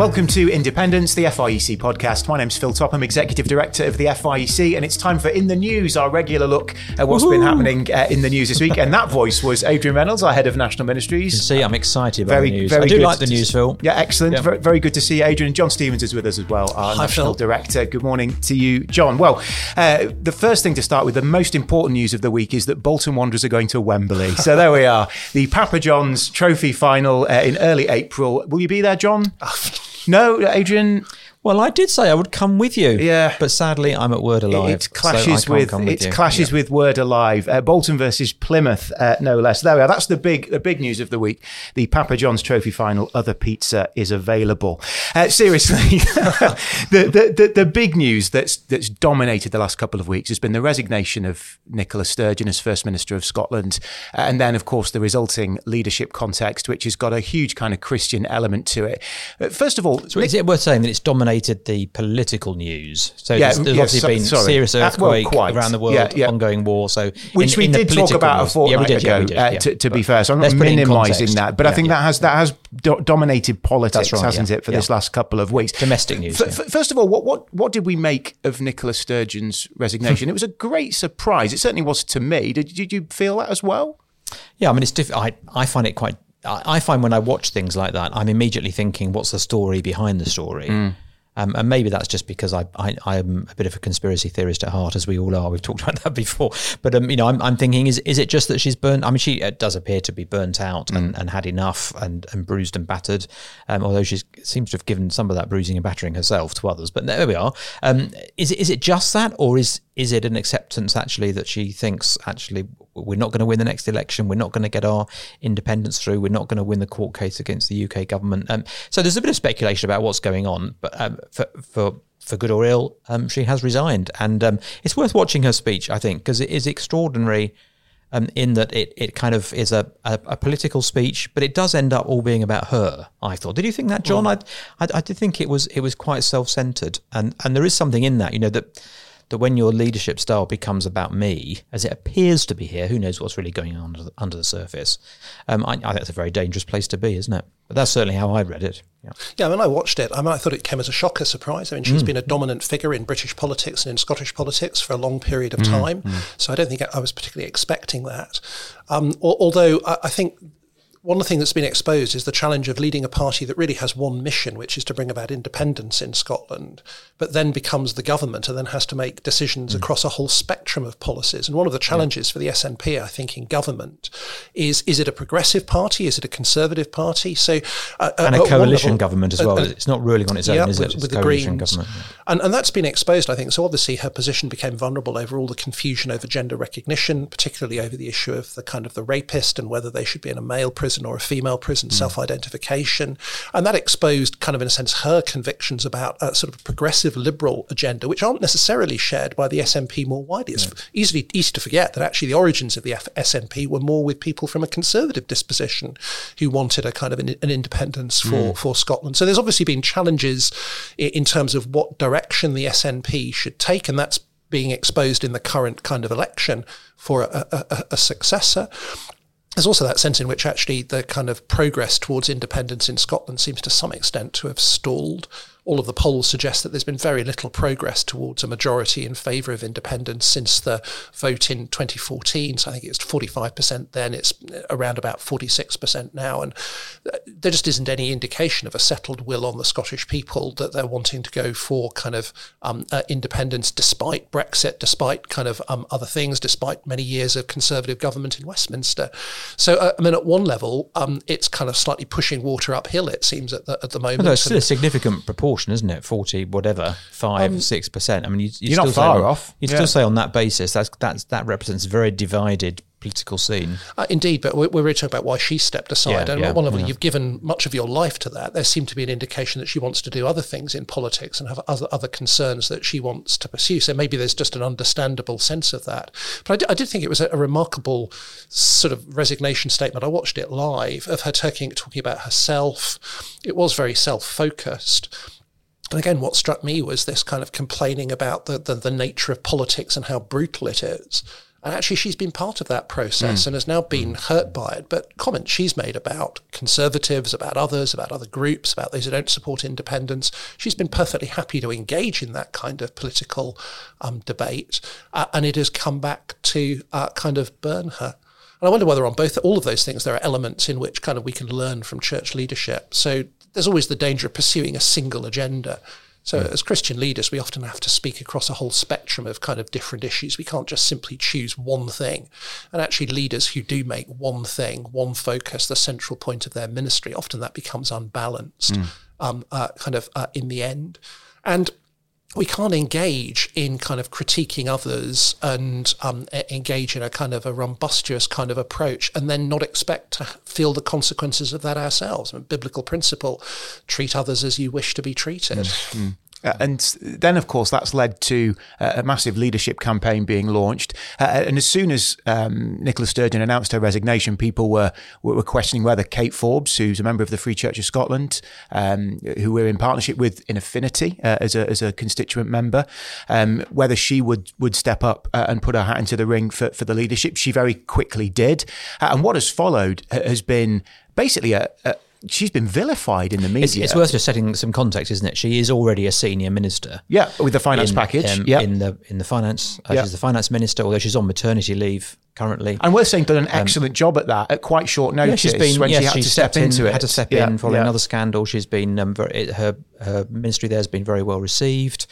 Welcome to Independence, the FIEC podcast. My name's Phil Topham, Executive Director of the FIEC, and it's time for In the News, our regular look at what's Woo-hoo. been happening uh, in the news this week. and that voice was Adrian Reynolds, our Head of National Ministries. see, I'm excited about very, the news. Very I do like the news, Phil. Yeah, excellent. Yeah. Very, very, good to see you, Adrian. John Stevens is with us as well, our Hi, National Phil. Director. Good morning to you, John. Well, uh, the first thing to start with, the most important news of the week is that Bolton Wanderers are going to Wembley. so there we are. The Papa John's Trophy final uh, in early April. Will you be there, John? No, Adrian. Well, I did say I would come with you. Yeah, but sadly, I'm at Word Alive. It clashes so with, with, it clashes yeah. with Word Alive. Uh, Bolton versus Plymouth, uh, no less. There we are. That's the big the big news of the week. The Papa John's Trophy final. Other pizza is available. Uh, seriously, the, the, the the big news that's that's dominated the last couple of weeks has been the resignation of Nicola Sturgeon as First Minister of Scotland, uh, and then of course the resulting leadership context, which has got a huge kind of Christian element to it. Uh, first of all, so Nick- is it worth saying that it's dominated? Dominated the political news. So yeah, there's, there's obviously so, been sorry. serious earthquake well, around the world, yeah. ongoing war. So which in, we in did talk about news, a fortnight did, ago. Did, uh, to, to be fair, so I'm not minimising that, but I think that has that has do- dominated politics, right, hasn't it, for this last couple of weeks? Domestic news. F- first of all, what what what did we make of Nicola Sturgeon's resignation? it was a great surprise. It certainly was to me. Did, did you feel that as well? Yeah, I mean, it's diff- I I find it quite I find when I watch things like that, I'm immediately thinking, what's the story behind the story? Mm. Um, and maybe that's just because I, I am a bit of a conspiracy theorist at heart, as we all are. We've talked about that before. But um, you know, I'm, I'm thinking, is is it just that she's burnt? I mean, she does appear to be burnt out mm. and, and had enough and, and bruised and battered. Um, although she seems to have given some of that bruising and battering herself to others. But there we are. Um, is it is it just that, or is is it an acceptance actually that she thinks actually we're not going to win the next election, we're not going to get our independence through, we're not going to win the court case against the UK government? Um, so there's a bit of speculation about what's going on, but um, for, for for good or ill, um, she has resigned, and um, it's worth watching her speech, I think, because it is extraordinary. Um, in that it, it kind of is a, a, a, political speech, but it does end up all being about her. I thought. Did you think that, John? Mm. I, I, I did think it was it was quite self centered, and and there is something in that. You know that that when your leadership style becomes about me, as it appears to be here, who knows what's really going on under the, under the surface? Um, I, I, think it's a very dangerous place to be, isn't it? But that's certainly how I read it. Yeah, yeah I mean, I watched it. I mean, I thought it came as a shocker surprise. I mean, she's mm. been a dominant figure in British politics and in Scottish politics for a long period of mm. time. Mm. So I don't think I was particularly expecting that. Um, although I, I think one of the things that's been exposed is the challenge of leading a party that really has one mission, which is to bring about independence in Scotland, but then becomes the government and then has to make decisions mm. across a whole spectrum of policies. And one of the challenges yeah. for the SNP, I think, in government is is it a progressive party? Is it a conservative party? So uh, uh and a coalition level, government as well. Uh, it's not ruling on its own, yeah, is with, it? with the Greens, yeah. and and that's been exposed, I think. So obviously, her position became vulnerable over all the confusion over gender recognition, particularly over the issue of the kind of the rapist and whether they should be in a male prison prison or a female prison, mm. self identification. And that exposed, kind of in a sense, her convictions about a sort of progressive liberal agenda, which aren't necessarily shared by the SNP more widely. It's yeah. easily easy to forget that actually the origins of the F- SNP were more with people from a conservative disposition who wanted a kind of an, an independence for, mm. for Scotland. So there's obviously been challenges in, in terms of what direction the SNP should take, and that's being exposed in the current kind of election for a, a, a, successor there's also that sense in which actually the kind of progress towards independence in Scotland seems to some extent to have stalled all of the polls suggest that there's been very little progress towards a majority in favour of independence since the vote in 2014. So I think it's 45% then, it's around about 46% now. And uh, there just isn't any indication of a settled will on the Scottish people that they're wanting to go for kind of um, uh, independence despite Brexit, despite kind of um, other things, despite many years of Conservative government in Westminster. So, uh, I mean, at one level, um, it's kind of slightly pushing water uphill, it seems, at the, at the moment. Well, still a significant proportion proportion, isn't it? Forty, whatever, five, um, six percent. I mean, you, you are not far on, off. You'd yeah. still say on that basis that's that's that represents a very divided political scene. Uh, indeed, but we're, we're really talking about why she stepped aside. Yeah, and yeah, one of yeah. you've given much of your life to that. There seemed to be an indication that she wants to do other things in politics and have other other concerns that she wants to pursue. So maybe there's just an understandable sense of that. But I did, did think it was a, a, remarkable sort of resignation statement. I watched it live of her talking talking about herself. It was very self focused and again, what struck me was this kind of complaining about the, the, the nature of politics and how brutal it is. And actually, she's been part of that process mm. and has now been mm. hurt by it. But comments she's made about conservatives, about others, about other groups, about those who don't support independence, she's been perfectly happy to engage in that kind of political um, debate. Uh, and it has come back to uh, kind of burn her. And I wonder whether on both all of those things there are elements in which kind of we can learn from church leadership. So there's always the danger of pursuing a single agenda. So, mm. as Christian leaders, we often have to speak across a whole spectrum of kind of different issues. We can't just simply choose one thing. And actually, leaders who do make one thing, one focus, the central point of their ministry, often that becomes unbalanced mm. um, uh, kind of uh, in the end. And we can't engage in kind of critiquing others and um, engage in a kind of a rumbustious kind of approach and then not expect to feel the consequences of that ourselves. I mean, biblical principle treat others as you wish to be treated. Mm-hmm. Uh, and then, of course, that's led to uh, a massive leadership campaign being launched. Uh, and as soon as um, Nicola Sturgeon announced her resignation, people were were questioning whether Kate Forbes, who's a member of the Free Church of Scotland, um, who we're in partnership with in Affinity uh, as a as a constituent member, um, whether she would would step up uh, and put her hat into the ring for for the leadership. She very quickly did, uh, and what has followed has been basically a, a she's been vilified in the media. It's, it's, worth just setting some context, isn't it? She is already a senior minister. Yeah, with the finance in, package. Um, yeah, in the in the finance, uh, yeah. she's the finance minister, although she's on maternity leave currently. And we're saying done an um, excellent um, job at that at quite short notice. Yeah, she's been when yeah, she had to step in, into it. Had to step yeah, in following another scandal. She's been um, very, her her ministry there has been very well received.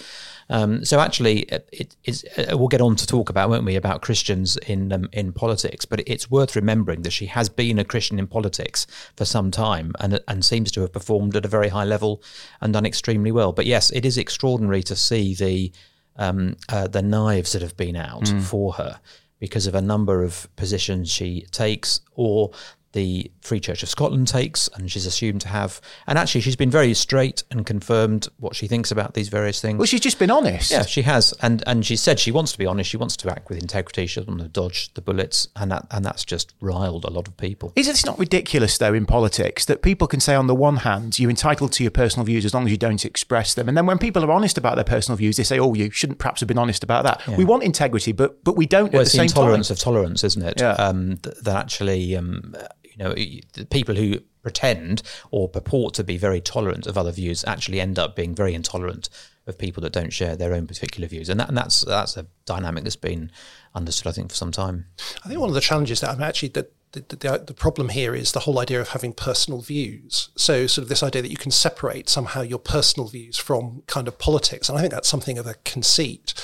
Um, so actually, it, it's, uh, we'll get on to talk about, won't we, about Christians in um, in politics. But it's worth remembering that she has been a Christian in politics for some time and and seems to have performed at a very high level and done extremely well. But yes, it is extraordinary to see the um, uh, the knives that have been out mm. for her because of a number of positions she takes or the Free Church of Scotland takes, and she's assumed to have. And actually, she's been very straight and confirmed what she thinks about these various things. Well, she's just been honest. Yeah, she has, and and she said she wants to be honest. She wants to act with integrity. She doesn't want to dodge the bullets, and that and that's just riled a lot of people. Is it not ridiculous though in politics that people can say on the one hand you're entitled to your personal views as long as you don't express them, and then when people are honest about their personal views, they say, "Oh, you shouldn't perhaps have been honest about that." Yeah. We want integrity, but but we don't well, at the, the same intolerance time. of tolerance, isn't it? Yeah. Um, that actually. Um, you know, the people who pretend or purport to be very tolerant of other views actually end up being very intolerant of people that don't share their own particular views, and, that, and that's that's a dynamic that's been understood, I think, for some time. I think one of the challenges that I'm actually that the, the, problem here is the whole idea of having personal views. So, sort of this idea that you can separate somehow your personal views from kind of politics. And I think that's something of a conceit.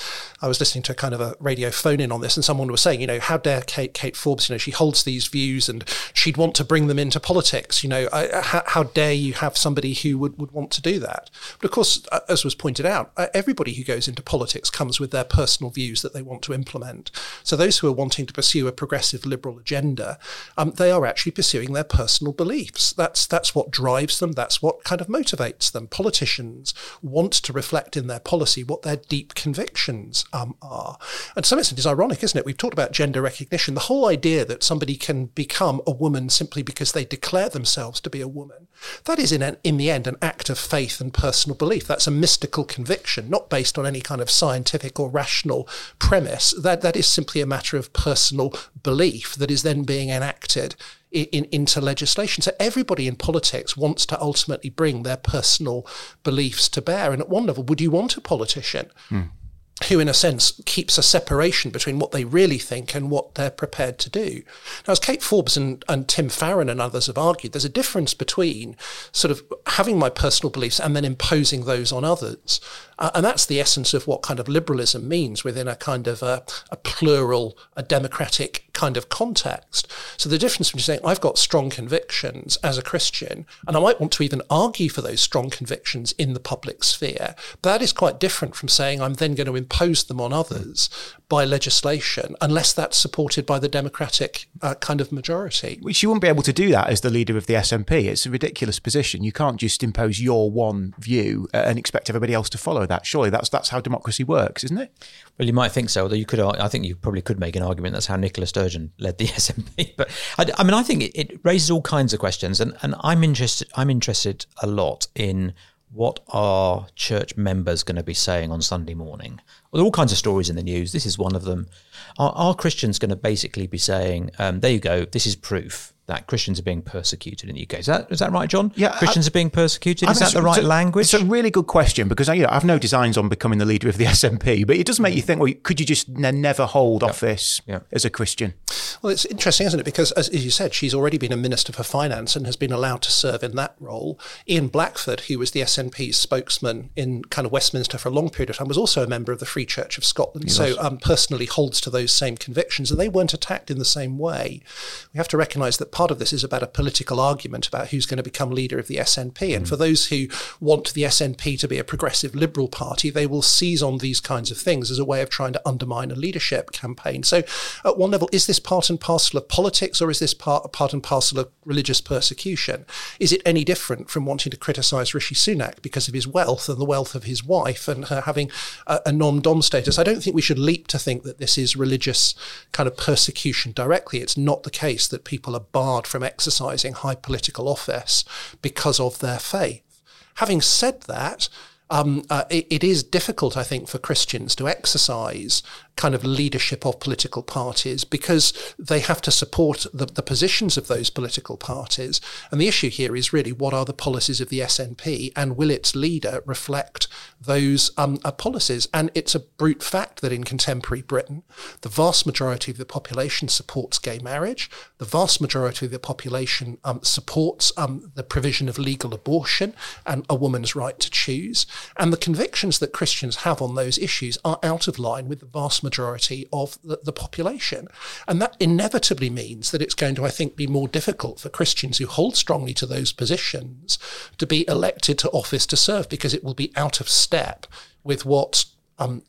I was listening to kind of a radio phone in on this, and someone was saying, you know, how dare Kate, Kate Forbes, you know, she holds these views and she'd want to bring them into politics. You know, I, how, how, dare you have somebody who would, would want to do that? But of course, as was pointed out, uh, everybody who goes into politics comes with their personal views that they want to implement. So, those who are wanting to pursue a progressive liberal agenda, um, they are actually pursuing their personal beliefs. That's that's what drives them. That's what kind of motivates them. Politicians want to reflect in their policy what their deep convictions um, are. And to some extent, it's ironic, isn't it? We've talked about gender recognition. The whole idea that somebody can become a woman simply because they declare themselves to be a woman, that is in an, in the end an act of faith and personal belief. That's a mystical conviction, not based on any kind of scientific or rational premise. That that is simply a matter of personal belief that is then being enacted in, in, into legislation. So everybody in politics wants to ultimately bring their personal beliefs to bear. And at one level, would you want a politician? Mm who, in a sense, keeps a separation between what they really think and what they're prepared to do. Now, as Kate Forbes and, and Tim Farron and others have argued, there's a difference between sort of having my personal beliefs and then imposing those on others. Uh, and that's the essence of what kind of liberalism means within a kind of a, a plural, a democratic kind of context. So the difference between saying I've got strong convictions as a Christian, and I might want to even argue for those strong convictions in the public sphere, that is quite different from saying I'm then going to impose them on others by legislation, unless that's supported by the democratic uh, kind of majority. Which you wouldn't be able to do that as the leader of the SNP. It's a ridiculous position. You can't just impose your one view uh, and expect everybody else to follow that. Surely that's that's how democracy works, isn't it? Well, you might think so. Although you could, I think you probably could make an argument that's how Nicola Sturgeon led the SNP. But I, I mean, I think it, it raises all kinds of questions, and, and I'm interested. I'm interested a lot in what are church members going to be saying on Sunday morning Well, there are all kinds of stories in the news. This is one of them. Are, are Christians going to basically be saying, um, "There you go. This is proof that Christians are being persecuted in the UK. Is that is that right, John? Yeah, Christians I, are being persecuted. Is that the right it's a, language? It's a really good question because you know, I've no designs on becoming the leader of the SNP, but it does make you think. Well, could you just n- never hold yep. office yep. as a Christian? Well, it's interesting, isn't it? Because as, as, you said, she's already been a minister for finance and has been allowed to serve in that role. Ian Blackford, who was the SNP's spokesman in kind of Westminster for a long period of time, was also a member of the Free Church of Scotland. so um, personally holds to those same convictions, and they weren't attacked in the same way. We have to recognise that part of this is about a political argument about who's going to become leader of the SNP. And mm. for those who want the SNP to be a progressive liberal party, they will seize on these kinds of things as a way of trying to undermine a leadership campaign. So, at one level, is this part and parcel of politics or is this part, part and parcel of religious persecution? Is it any different from wanting to criticise Rishi Sunak because of his wealth and the wealth of his wife and her having a, a non dom status? I don't think we should leap to think that this is religious kind of persecution directly. It's not the case that people are barred from exercising high political office because of their faith. Having said that, um, uh, it, it is difficult, I think, for Christians to exercise kind of leadership of political parties because they have to support the, the, positions of those political parties. And the issue here is really what are the policies of the SNP and will its leader reflect those um, uh, policies? And it's a brute fact that in contemporary Britain, the vast majority of the population supports gay marriage, the vast majority of the population um, supports um, the provision of legal abortion and a woman's right to choose. And the convictions that Christians have on those issues are out of line with the vast majority of the, the population. And that inevitably means that it's going to, I think, be more difficult for Christians who hold strongly to those positions to be elected to office to serve because it will be out of step with what um,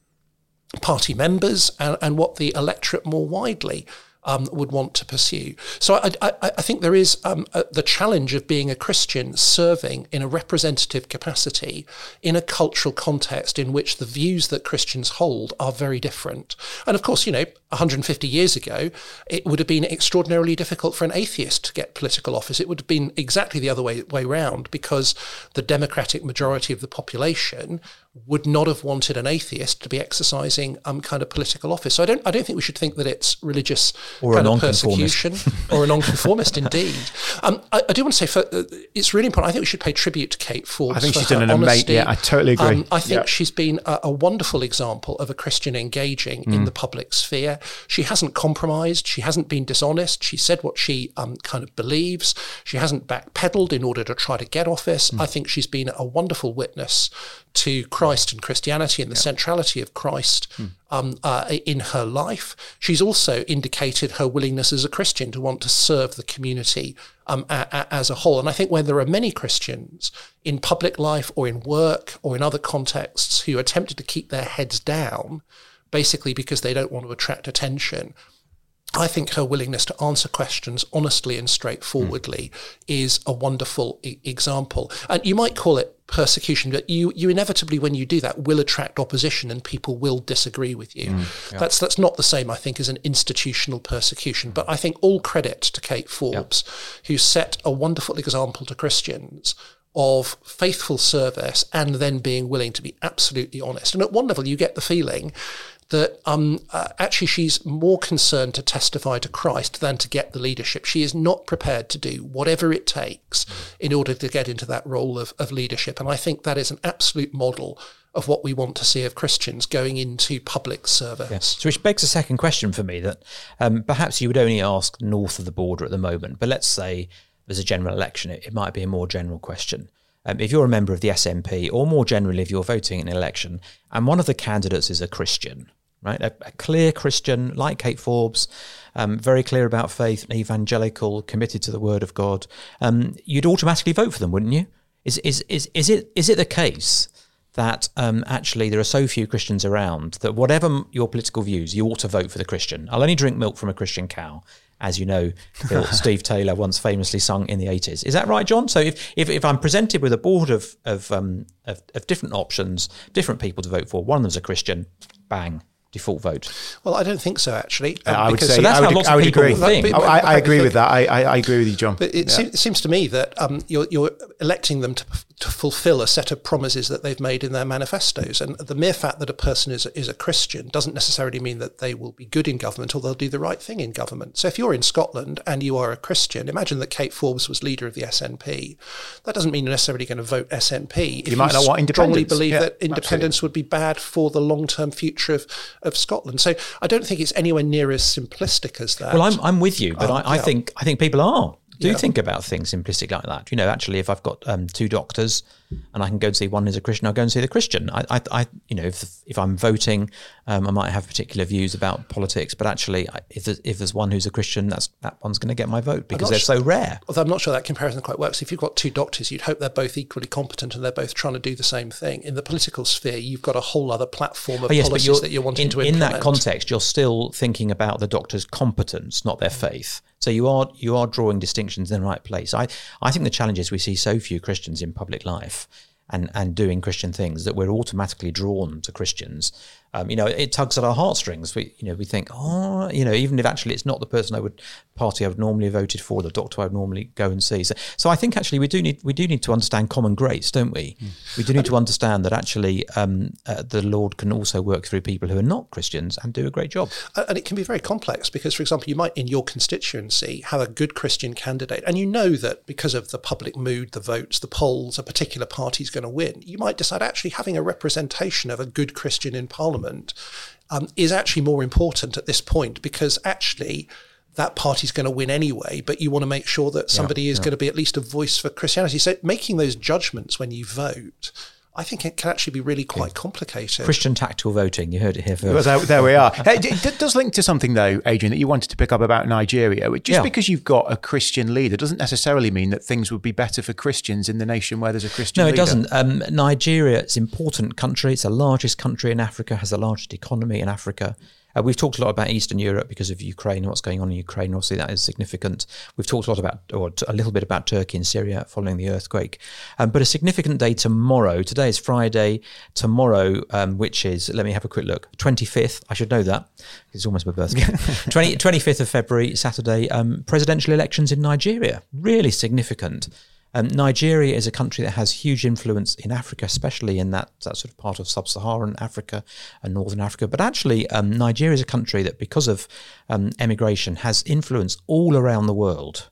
party members and, and what the electorate more widely um, would want to pursue. So I, I, I think there is um, a, the challenge of being a Christian serving in a representative capacity in a cultural context in which the views that Christians hold are very different. And of course, you know, 150 years ago, it would have been extraordinarily difficult for an atheist to get political office. It would have been exactly the other way, way round because the democratic majority of the population would not have wanted an atheist to be exercising um, kind of political office. So I don't I don't think we should think that it's religious or kind of persecution or a nonconformist. indeed, um, I, I, do want to say for, uh, it's really important. I think we should pay tribute to Kate Forbes. I think she's done an amazing. Yeah, I totally agree. Um, I think she's been a, a, wonderful example of a Christian engaging mm. in the public sphere. She hasn't compromised. She hasn't been dishonest. She said what she um, kind of believes. She hasn't backpedaled in order to try to get office. Mm. I think she's been a wonderful witness to Christ and Christianity and the centrality of Christ hmm. um, uh, in her life. She's also indicated her willingness as a Christian to want to serve the community um, a, a, as a whole. And I think when there are many Christians in public life or in work or in other contexts who are tempted to keep their heads down, basically because they don't want to attract attention, I think her willingness to answer questions honestly and straightforwardly mm. is a wonderful e- example. And you might call it persecution, but you, you inevitably, when you do that, will attract opposition and people will disagree with you. Mm, yeah. That's that's not the same, I think, as an institutional persecution. But I think all credit to Kate Forbes, yeah. who set a wonderful example to Christians of faithful service and then being willing to be absolutely honest. And at one level, you get the feeling that um, uh, actually she's more concerned to testify to Christ than to get the leadership. She is not prepared to do whatever it takes in order to get into that role of, of leadership. And I think that is an absolute model of what we want to see of Christians going into public service. Yes. So, which begs a second question for me that um, perhaps you would only ask north of the border at the moment, but let's say there's a general election, it, it might be a more general question. Um, if you're a member of the SNP, or more generally, if you're voting in an election, and one of the candidates is a Christian, right? A, a clear Christian like Kate Forbes, um, very clear about faith, evangelical, committed to the Word of God. Um, you'd automatically vote for them, wouldn't you? Is is is is it is it the case that um, actually there are so few Christians around that whatever your political views, you ought to vote for the Christian? I'll only drink milk from a Christian cow as you know, Steve Taylor once famously sung in the 80s. Is that right, John? So if, if, if I'm presented with a board of, of, um, of, of different options, different people to vote for, one of them's a Christian, bang, default vote? Well, I don't think so, actually. Um, I would say so that's I would, how lots I would of people agree. think. But, but, I, I, agree with that. I, I, agree with you, John. But it, yeah. seems, it, seems to me that um, you're, you're, electing them to, to fulfill a set of promises that they've made in their manifestos. And the mere fact that a person is, is a Christian doesn't necessarily mean that they will be good in government or they'll do the right thing in government. So if you're in Scotland and you are a Christian, imagine that Kate Forbes was leader of the SNP. That doesn't mean you're necessarily going to vote SNP. You might not want independence. strongly believe yeah, that independence absolutely. would be bad for the long term future of, of Scotland. So I don't think it's anywhere near as simplistic as that. Well, I'm, I'm with you, but um, I, I yeah. think I think people are do yeah. think about things simplistic like that. You know, actually, if I've got um, two doctors and I can go and see one is a Christian, I'll go and see the Christian. I, I, I you know, if if I'm voting, um, I might have particular views about politics, but actually, if there's, if there's one who's a Christian, that's that one's going to get my vote because they're so rare. Although I'm not sure that comparison quite works. If you've got two doctors, you'd hope they're both equally competent and they're both trying to do the same thing. In the political sphere, you've got a whole other platform of oh, yes, policies that you're wanting in, to implement. In that context, you're still thinking about the doctor's competence, not their faith. So you are you are drawing distinctions in the right place. I I think the challenge is we see so few Christians in public life and and doing Christian things that we're automatically drawn to Christians um, you know, it tugs at our heartstrings. We, you know, we think, oh, you know, even if actually it's not the person I would party I would normally have voted for, the doctor I would normally go and see. So, so I think actually we do need we do need to understand common grace, don't we? Mm. We do need to understand that actually um, uh, the Lord can also work through people who are not Christians and do a great job. And it can be very complex because, for example, you might in your constituency have a good Christian candidate, and you know that because of the public mood, the votes, the polls, a particular party is going to win. You might decide actually having a representation of a good Christian in Parliament Parliament um, is actually more important at this point because actually that party's going to win anyway, but you want to make sure that somebody yeah, is yeah. going to be at least a voice for Christianity. So making those judgments when you vote I think it can actually be really quite complicated. Christian tactical voting. You heard it here first. Well, there, there we are. hey, it does link to something, though, Adrian, that you wanted to pick up about Nigeria. Just yeah. because you've got a Christian leader doesn't necessarily mean that things would be better for Christians in the nation where there's a Christian no, leader. it doesn't. Um, Nigeria is an important country. It's the largest country in Africa, has the largest economy in Africa. Uh, we've talked a lot about Eastern Europe because of Ukraine and what's going on in Ukraine. Obviously, that is significant. We've talked a lot about, or a little bit about Turkey and Syria following the earthquake. Um, but a significant day tomorrow. Today is Friday. Tomorrow, um, which is, let me have a quick look, 25th. I should know that. It's almost my birthday. 20, 25th of February, Saturday. Um, presidential elections in Nigeria. Really significant. Um, Nigeria is a country that has huge influence in Africa, especially in that, that sort of part of sub-Saharan Africa and Northern Africa. But actually, um, Nigeria is a country that, because of um, emigration, has influence all around the world.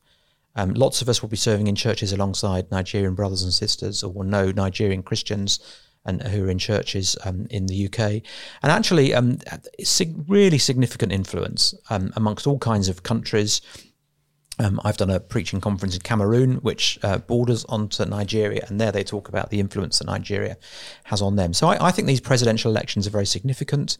Um, lots of us will be serving in churches alongside Nigerian brothers and sisters, or will know Nigerian Christians and who are in churches um, in the UK, and actually, um, really significant influence um, amongst all kinds of countries. Um, I've done a preaching conference in Cameroon, which uh, borders onto Nigeria, and there they talk about the influence that Nigeria has on them. So I, I think these presidential elections are very significant.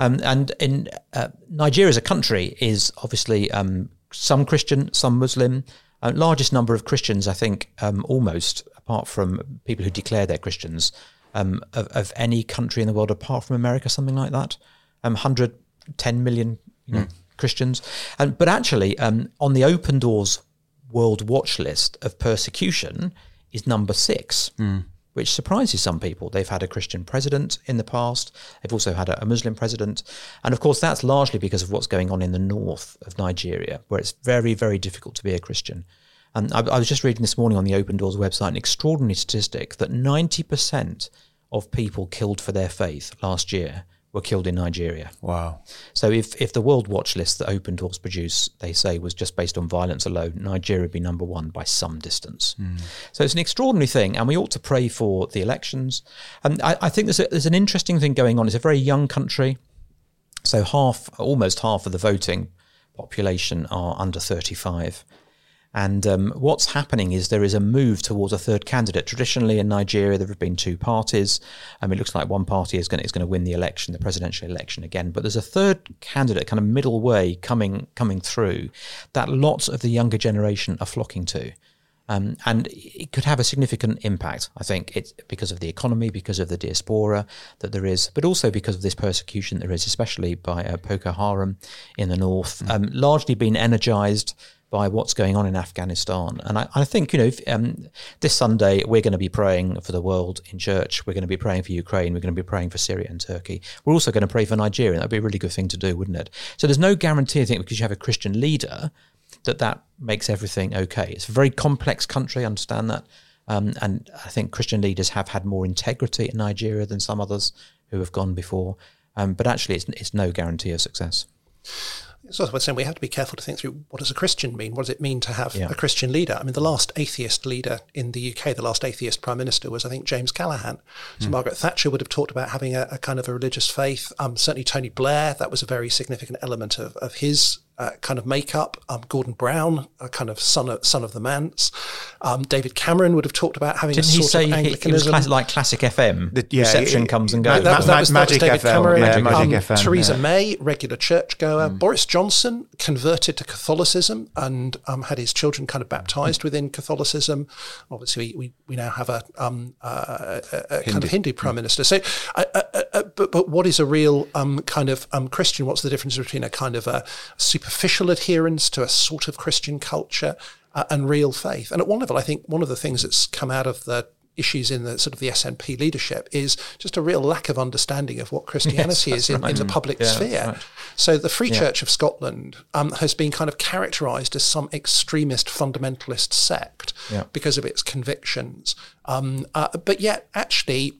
Um, and in uh, Nigeria as a country is obviously um, some Christian, some Muslim. Uh, largest number of Christians, I think, um, almost apart from people who declare they're Christians, um, of, of, any country in the world apart from America, something like that. 110 um, million, you know, mm Christians. And, but actually, um, on the Open Doors World Watch list of persecution is number six, mm. which surprises some people. They've had a Christian president in the past, they've also had a, a Muslim president. And of course, that's largely because of what's going on in the north of Nigeria, where it's very, very difficult to be a Christian. And I, I was just reading this morning on the Open Doors website an extraordinary statistic that 90% of people killed for their faith last year were killed in Nigeria. Wow. So if, if the World Watch list that Open Doors produce, they say, was just based on violence alone, Nigeria would be number one by some distance. Mm. So it's an extraordinary thing, and we ought to pray for the elections. And I, I think there's, a, there's an interesting thing going on. It's a very young country. So half, almost half of the voting population are under 35. And um, what's happening is there is a move towards a third candidate. Traditionally in Nigeria, there have been two parties. Um, it looks like one party is going is going to win the election, the presidential election again. But there's a third candidate, kind of middle way, coming coming through that lots of the younger generation are flocking to. Um, and it could have a significant impact. I think it's because of the economy, because of the diaspora that there is, but also because of this persecution there is, especially by uh, Boko Haram in the north, mm. um, largely been energized by what's going on in Afghanistan. And I, I think, you know, if, um, this Sunday we're going to be praying for the world in church. We're going to be praying for Ukraine. We're going to be praying for Syria and Turkey. We're also going to pray for Nigeria. That'd be a really good thing to do, wouldn't it? So there's no guarantee, I think, because you have a Christian leader, that that makes everything okay. It's a very complex country. I understand that. Um, and I think Christian leaders have had more integrity in Nigeria than some others who have gone before. Um, but actually, it's, it's no guarantee of success. So I saying we have to be careful to think through what does a Christian mean? What does it mean to have yeah. a Christian leader? I mean, the last atheist leader in the UK, the last atheist prime minister was, I think, James Callaghan. So mm. Margaret Thatcher would have talked about having a, a kind of a religious faith. Um, certainly Tony Blair, that was a very significant element of, of his uh, kind of makeup. Um, Gordon Brown, a kind of son of son of the manse. Um, David Cameron would have talked about having Didn't a sort he say of Anglicanism. He was like classic FM. The, yeah, Reception it, comes and goes. That, that, that, was, that was David FM, Cameron. Yeah, Magic um, FM, Theresa yeah. May, regular churchgoer. Mm. Boris Johnson converted to Catholicism and um, had his children kind of baptized mm. within Catholicism. Obviously, we, we now have a, um, uh, a, a kind of Hindu prime minister. So, uh, uh, uh, but but what is a real um, kind of um, Christian? What's the difference between a kind of a superficial adherence? to a sort of Christian culture uh, and real faith. And at one level, I think one of the things that's come out of the issues in the sort of the SNP leadership is just a real lack of understanding of what Christianity yes, is in, right. in, the public yeah, sphere. Right. So the Free yeah. Church of Scotland um, has been kind of characterised as some extremist fundamentalist sect yeah. because of its convictions. Um, uh, but yet, actually,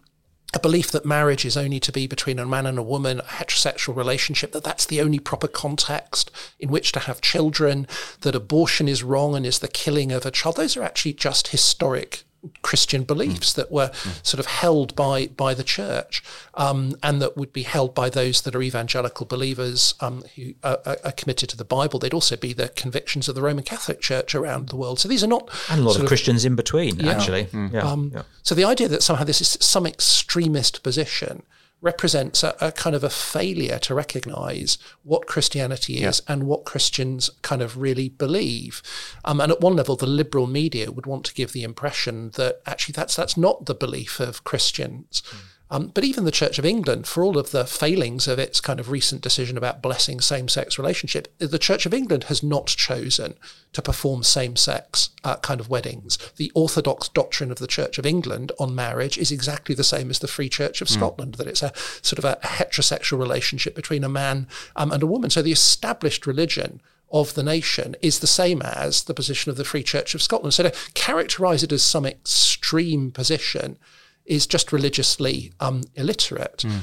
a belief that marriage is only to be between a man and a woman, a heterosexual relationship, that that's the only proper context in which to have children, that abortion is wrong and is the killing of a child. Those are actually just historic Christian beliefs mm. that were mm. sort of held by by the church, um, and that would be held by those that are evangelical believers um, who are, are, committed to the Bible. They'd also be the convictions of the Roman Catholic Church around the world. So these are not and a lot of Christians in between, yeah, actually. Mm. Yeah, um, yeah. So the idea that somehow this is some extremist position represents a, a, kind of a failure to recognize what Christianity is yeah. and what Christians kind of really believe. Um, and at one level, the liberal media would want to give the impression that actually that's that's not the belief of Christians. Mm. Um, but even the Church of England, for all of the failings of its kind of recent decision about blessing same sex relationship, the Church of England has not chosen to perform same sex uh, kind of weddings. The orthodox doctrine of the Church of England on marriage is exactly the same as the Free Church of mm. Scotland, that it's a sort of a, a heterosexual relationship between a man um, and a woman. So the established religion of the nation is the same as the position of the Free Church of Scotland. So to characterize it as some extreme position is just religiously um, illiterate. Mm.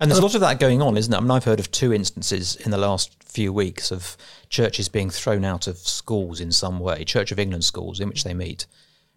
And there's a lot of that going on, isn't it? I mean, I've heard of two instances in the last few weeks of churches being thrown out of schools in some way, Church of England schools in which they meet,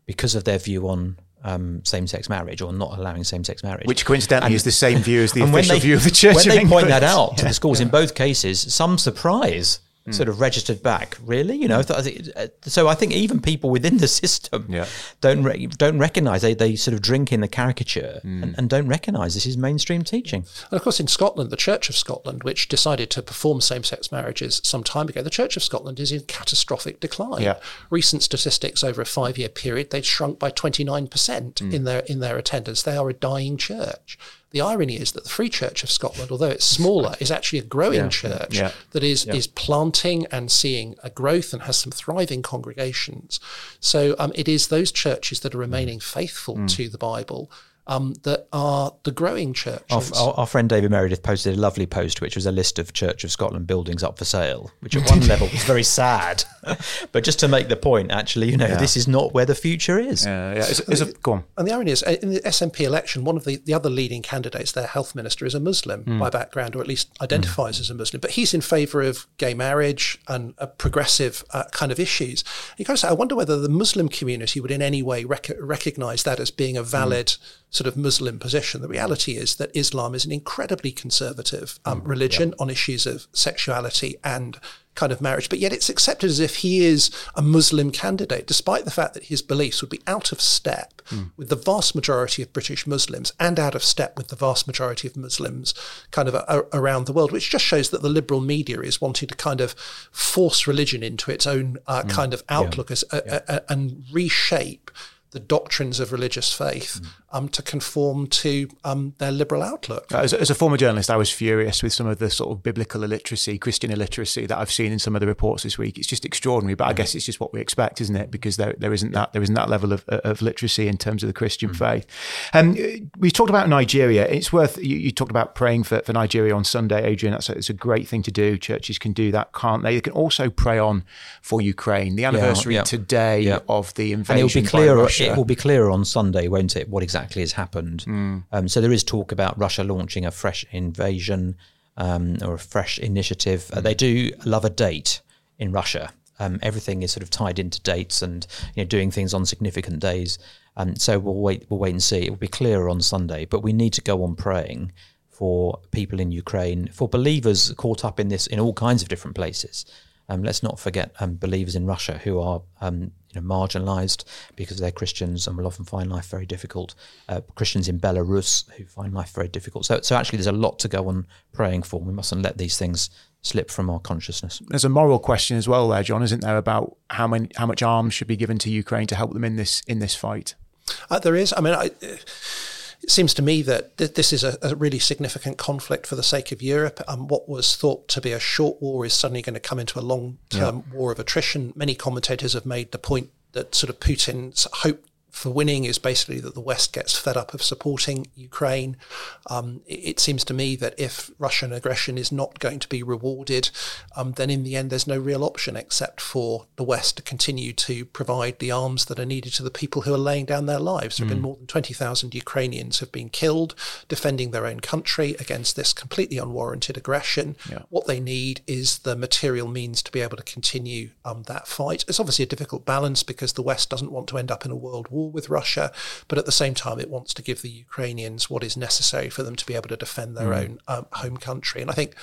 because of their view on um, same-sex marriage or not allowing same-sex marriage, which coincidentally and, is the same view as the official they, view of the Church. When they England. point that out to the schools, yeah. in both cases, some surprise mm. sort of registered back. Really, you know. Mm. So I think even people within the system yeah. don't re- don't recognise they they sort of drink in the caricature mm. and, and, don't recognise this is mainstream teaching. And of course, in Scotland, the Church of Scotland, which decided to perform same-sex marriages some time ago, the Church of Scotland is in catastrophic decline. Yeah. Recent statistics over a five-year period, they've shrunk by twenty nine percent mm. in their in their attendance. They are a dying church. The irony is that the Free Church of Scotland, although it's smaller, is actually a growing yeah, church yeah, that is yeah. is planting and seeing a growth and has some thriving congregations. So um, it is those churches that are remaining faithful mm. to the Bible um, that are the growing churches. Our, our, friend David Meredith posted a lovely post, which was a list of Church of Scotland buildings up for sale, which at one level was very sad. but just to make the point, actually, you know, yeah. this is not where the future is. Yeah, yeah. It's, it's a, go on. And the irony is, uh, in the SNP election, one of the, the other leading candidates, their health minister, is a Muslim mm. by background, or at least identifies mm. as a Muslim. But he's in favour of gay marriage and uh, progressive uh, kind of issues. You kind of say, I wonder whether the Muslim community would in any way rec- recognise that as being a valid. Mm sort of Muslim position. The reality is that Islam is an incredibly conservative um, mm, religion yeah. on issues of sexuality and kind of marriage, but yet it's accepted as if he is a Muslim candidate, despite the fact that his beliefs would be out of step mm. with the vast majority of British Muslims and out of step with the vast majority of Muslims kind of a, a, around the world, which just shows that the liberal media is wanting to kind of force religion into its own uh, mm. kind of outlook yeah. as, uh, yeah. Uh, and reshape the doctrines of religious faith mm. um, to conform to um, their liberal outlook. As, as, a former journalist, I was furious with some of the sort of biblical illiteracy, Christian illiteracy that I've seen in some of the reports this week. It's just extraordinary, but I guess it's just what we expect, isn't it? Because there, there isn't that there isn't that level of, of literacy in terms of the Christian mm. faith. Um, we talked about Nigeria. It's worth you, you, talked about praying for, for Nigeria on Sunday, Adrian. That's a, it's a great thing to do. Churches can do that, can't they? They can also pray on for Ukraine. The anniversary yeah, yeah. today yeah. of the invasion. And it'll be clearer it, it, will be clearer on Sunday, won't it? What exactly has happened? Mm. Um, so there is talk about Russia launching a fresh invasion um, or a fresh initiative. Mm. Uh, they do love a date in Russia. Um, everything is sort of tied into dates and you know doing things on significant days. Um, so we'll wait. We'll wait and see. It will be clearer on Sunday, but we need to go on praying for people in Ukraine, for believers caught up in this in all kinds of different places. Um, let's not forget um, believers in Russia who are um, you know, marginalized because they're Christians and will often find life very difficult. Uh, Christians in Belarus who find life very difficult. So, so actually, there's a lot to go on praying for. We mustn't let these things slip from our consciousness. There's a moral question as well, there, John, isn't there, about how many, how much arms should be given to Ukraine to help them in this in this fight? Uh, there is. I mean, I, it seems to me that th- this is a, a, really significant conflict for the sake of Europe. Um, what was thought to be a short war is suddenly going to come into a long term yeah. war of attrition. Many commentators have made the point that sort of Putin's hope for winning is basically that the West gets fed up of supporting Ukraine. Um, it, it, seems to me that if Russian aggression is not going to be rewarded, um, then in the end there's no real option except for the West to continue to provide the arms that are needed to the people who are laying down their lives. There have mm. been more than 20,000 Ukrainians have been killed defending their own country against this completely unwarranted aggression. Yeah. What they need is the material means to be able to continue um, that fight. It's obviously a difficult balance because the West doesn't want to end up in a world war war with Russia, but at the same time, it wants to give the Ukrainians what is necessary for them to be able to defend their mm. own um, home country. And I think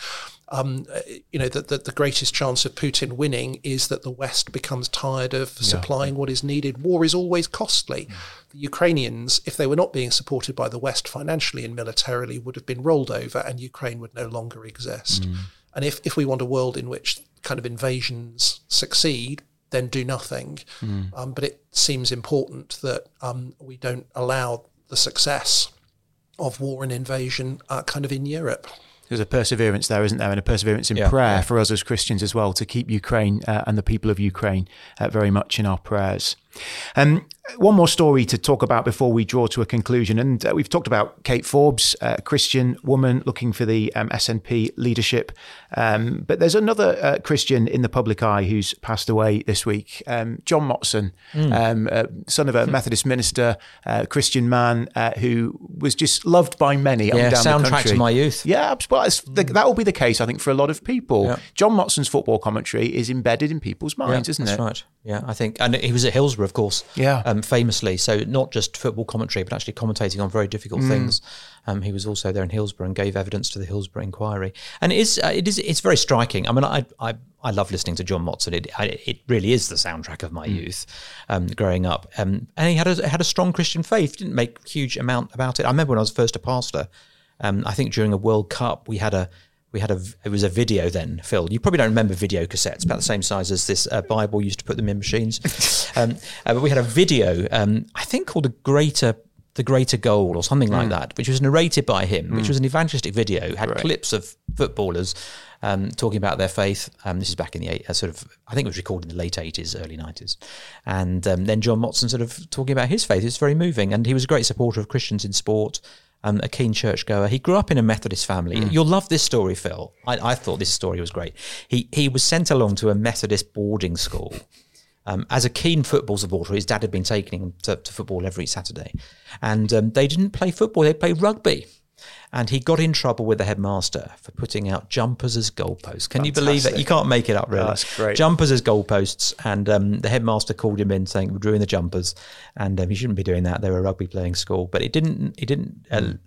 um, you know, that the, the, greatest chance of Putin winning is that the West becomes tired of yeah. supplying what is needed. War is always costly. Mm. The Ukrainians, if they were not being supported by the West financially and militarily, would have been rolled over and Ukraine would no longer exist. Mm. And if, if we want a world in which kind of invasions succeed, then do nothing. Mm. Um, but it seems important that um, we don't allow the success of war and invasion uh, kind of in Europe there's a perseverance there, isn't there, and a perseverance in yeah, prayer for us as Christians as well to keep Ukraine uh, and the people of Ukraine uh, very much in our prayers. Um, one more story to talk about before we draw to a conclusion. And uh, we've talked about Kate Forbes, a Christian woman looking for the um, SNP leadership. Um, but there's another uh, Christian in the public eye who's passed away this week, um, John Motson, mm. uh, son of a Methodist minister, uh, Christian man uh, who was just loved by many. Yeah, soundtrack to my youth. Yeah, well, the, that will be the case, I think, for a lot of people. Yeah. John Motson's football commentary is embedded in people's minds, yeah, isn't that's it? That's right. Yeah, I think, and he was at Hillsborough, of course. Yeah, um, famously. So not just football commentary, but actually commentating on very difficult mm. things. Um, he was also there in Hillsborough and gave evidence to the Hillsborough inquiry. And it is, uh, it is, it's very striking. I mean, I, I, I love listening to John Motson. It, I, it really is the soundtrack of my mm. youth, um, growing up. Um, and he had a, had a strong Christian faith. Didn't make huge amount about it. I remember when I was first a pastor. Um, I think during a World Cup, we had a we had a it was a video then phil you probably don't remember video cassettes about the same size as this uh, bible used to put them in machines um, uh, but we had a video um, i think called a greater the greater goal or something like mm. that which was narrated by him mm. which was an evangelistic video had right. clips of footballers um, talking about their faith. Um, this is back in the eight, uh, sort of, I think it was recorded in the late 80s, early 90s. And um, then John Motson sort of talking about his faith. It's very moving. And he was a great supporter of Christians in sport um, a keen churchgoer. He grew up in a Methodist family. Mm. You'll love this story, Phil. I, I, thought this story was great. He he was sent along to a Methodist boarding school. Um, as a keen football supporter, his dad had been taking him to, to football every Saturday, and um, they didn't play football; they played rugby and he got in trouble with the headmaster for putting out jumpers as goalposts. Can Fantastic. you believe it? You can't make it up, really. that's great. Jumpers as goalposts, and um, the headmaster called him in saying we're doing the jumpers, and um, he shouldn't be doing that. They were a rugby playing school, but it didn't. It didn't. Uh, mm.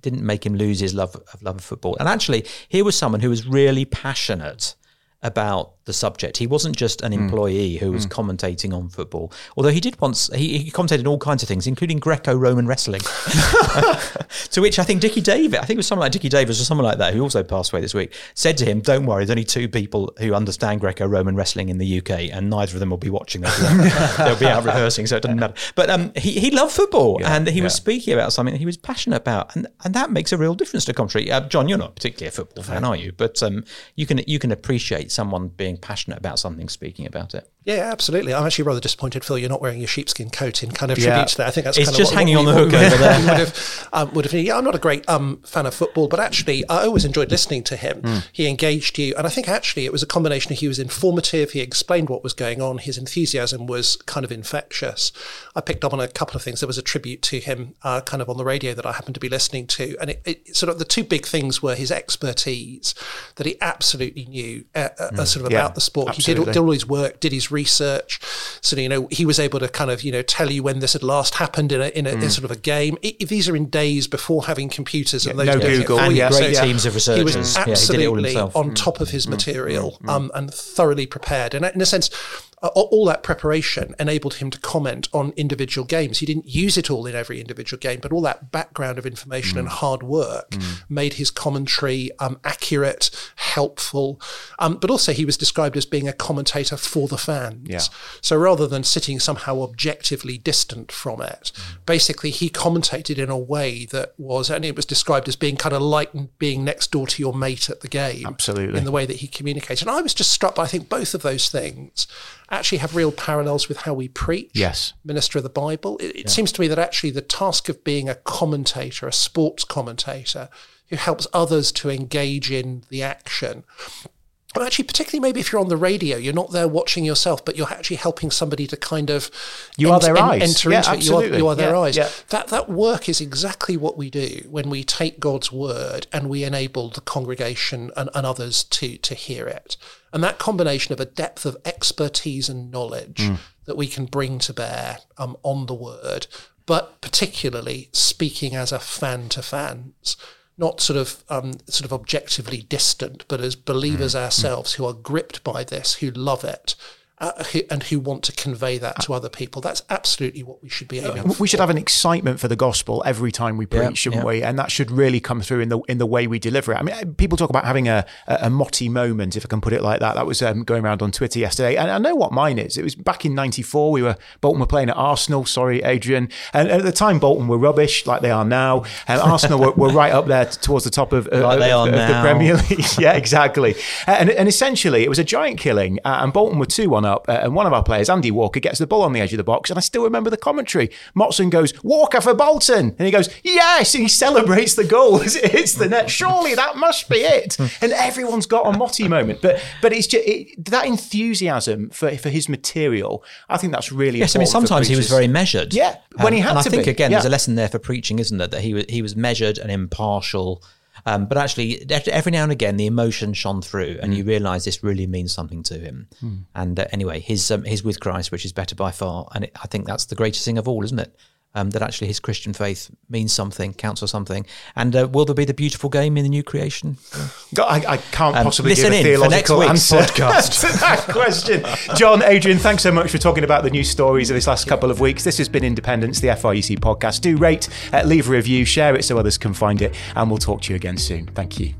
didn't make him lose his love of love of football. And actually, here was someone who was really passionate about the subject. He wasn't just an hmm. employee mm. who was mm. commentating on football, although he did once, he, he commentated all kinds of things, including Greco Roman wrestling. to which I think Dickie David, I think it was someone like Dickie Davies or someone like that, who also passed away this week, said to him, Don't worry, there's only two people who understand Greco Roman wrestling in the UK, and neither of them will be watching. They'll be out rehearsing, so it doesn't matter. But um, he, he loved football yeah, and he yeah. was speaking about something that he was passionate about, and, and that makes a real difference to commentary. Uh, John, you're not particularly a football fan, are you? But um, you, can, you can appreciate someone being being passionate about something, speaking about it. Yeah, absolutely. I'm actually rather disappointed, Phil. You're not wearing your sheepskin coat in kind of tribute yeah. to that. I think that's it's kind just of what, hanging what on the hook over there. would have, um, would have, yeah, I'm not a great um, fan of football, but actually, I always enjoyed listening to him. Mm. He engaged you, and I think actually it was a combination. Of he was informative. He explained what was going on. His enthusiasm was kind of infectious. I picked up on a couple of things. There was a tribute to him, uh, kind of on the radio that I happened to be listening to, and it, it, sort of the two big things were his expertise that he absolutely knew uh, uh, mm. sort of yeah, about the sport. Absolutely. He did, did all his work, did his research so you know he was able to kind of you know tell you when this had last happened in a in a, mm. in sort of a game. If these are in days before having computers and yeah, those no Google, and yeah. great so, teams of researchers. He was absolutely yeah, he on top of his mm. material mm. Um, and thoroughly prepared. And in a sense, uh, all that preparation enabled him to comment on individual games. He didn't use it all in every individual game, but all that background of information mm. and hard work mm. made his commentary um, accurate, helpful. Um, but also, he was described as being a commentator for the fans. Yeah. So rather than sitting somehow objectively distant from it, mm. basically he commentated in a way that was, and it was described as being kind of like being next door to your mate at the game. Absolutely. In the way that he communicated. And I was just struck by, I think, both of those things actually have real parallels with how we preach, yes. minister of the Bible. It, it yeah. seems to me that actually the task of being a commentator, a sports commentator, who helps others to engage in the action. Well, actually, particularly maybe if you're on the radio, you're not there watching yourself, but you're actually helping somebody to kind of you ent- are their en- eyes. enter yeah, into absolutely. it. You are, you are their yeah, eyes. Yeah. That that work is exactly what we do when we take God's word and we enable the congregation and, and others to to hear it. And that combination of a depth of expertise and knowledge mm. that we can bring to bear um, on the word, but particularly speaking as a fan to fans, not sort of um, sort of objectively distant, but as believers mm. ourselves who are gripped by this, who love it, uh, and who want to convey that to other people. That's absolutely what we should be aiming. Uh, we should have an excitement for the gospel every time we preach, shouldn't we? And that should really come through in the in the way we deliver it. I mean, people talk about having a a, a Motty moment, if I can put it like that. That was um, going around on Twitter yesterday, and I know what mine is. It was back in '94. We were Bolton were playing at Arsenal. Sorry, Adrian. And at the time, Bolton were rubbish, like they are now. And Arsenal were, were, right up there towards the top of, like of, of the Premier League. yeah, exactly. And, and essentially, it was a giant killing, uh, and Bolton were two one up, uh, and one of our players, Andy Walker, gets the ball on the edge of the box, and I still remember the commentary. Motson goes, Walker for Bolton. And he goes, Yes. And he celebrates the goal as it hits the net. Surely that must be it. and everyone's got a Motty moment. But but it's just it, that enthusiasm for, for his material, I think that's really Yes, I mean, sometimes he was very measured. Yeah, when um, he had and to I think, be. again, yeah. there's a lesson there for preaching, isn't there? That he was, he was measured and impartial um, but actually, every now and again, the emotion shone through, and mm. you realise this really means something to him. Mm. And uh, anyway, his um, his with Christ, which is better by far, and it, I think that's the greatest thing of all, isn't it? Um, that actually his Christian faith means something, counts for something. And uh, will there be the beautiful game in the new creation? I, I can't um, possibly give a theological answer podcast. to that question. John, Adrian, thanks so much for talking about the news stories of this last couple of weeks. This has been Independence, the FIEC podcast. Do rate, uh, leave a review, share it so others can find it, and we'll talk to you again soon. Thank you.